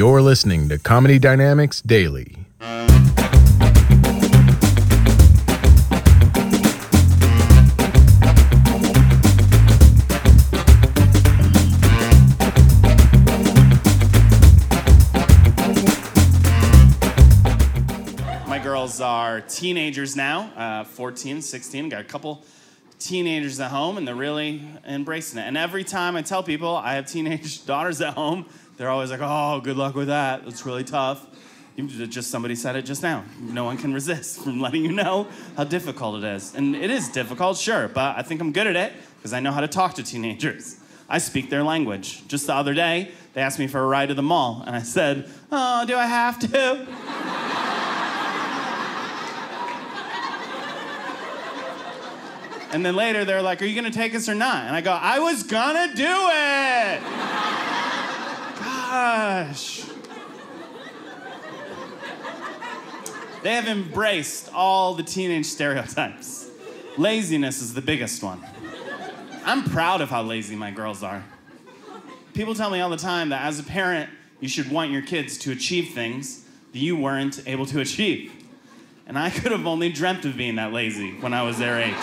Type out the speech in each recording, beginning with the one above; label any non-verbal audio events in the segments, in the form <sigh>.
You're listening to Comedy Dynamics Daily. My girls are teenagers now, uh, 14, 16. Got a couple teenagers at home, and they're really embracing it. And every time I tell people I have teenage <laughs> daughters at home, they're always like, oh, good luck with that. It's really tough. Just somebody said it just now. No one can resist <laughs> from letting you know how difficult it is. And it is difficult, sure, but I think I'm good at it because I know how to talk to teenagers. I speak their language. Just the other day, they asked me for a ride to the mall, and I said, oh, do I have to? <laughs> And then later they're like, Are you gonna take us or not? And I go, I was gonna do it! Gosh. They have embraced all the teenage stereotypes. Laziness is the biggest one. I'm proud of how lazy my girls are. People tell me all the time that as a parent, you should want your kids to achieve things that you weren't able to achieve. And I could have only dreamt of being that lazy when I was their age.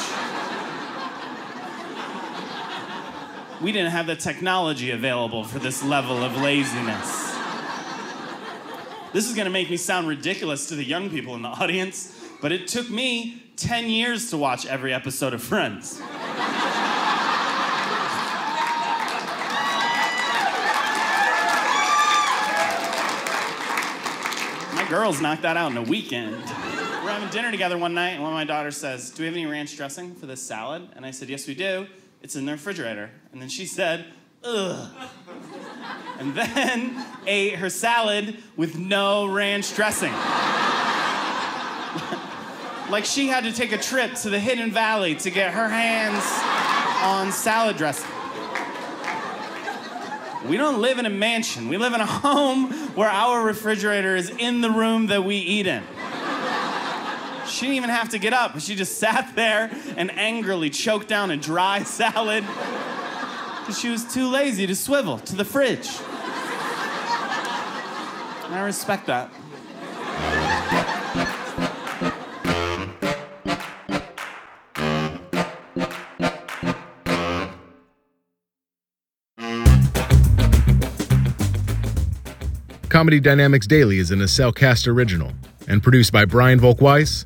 We didn't have the technology available for this level of laziness. This is gonna make me sound ridiculous to the young people in the audience, but it took me 10 years to watch every episode of Friends. My girls knocked that out in a weekend. We're having dinner together one night, and one of my daughters says, Do we have any ranch dressing for this salad? And I said, Yes, we do. It's in the refrigerator. And then she said, Ugh. And then ate her salad with no ranch dressing. like she had to take a trip to the Hidden Valley to get her hands on salad dressing. We don't live in a mansion. We live in a home where our refrigerator is in the room that we eat in. She didn't even have to get up. She just sat there and angrily choked down a dry salad because she was too lazy to swivel to the fridge. And I respect that. Comedy Dynamics Daily is an Cast original and produced by Brian Volk-Weiss,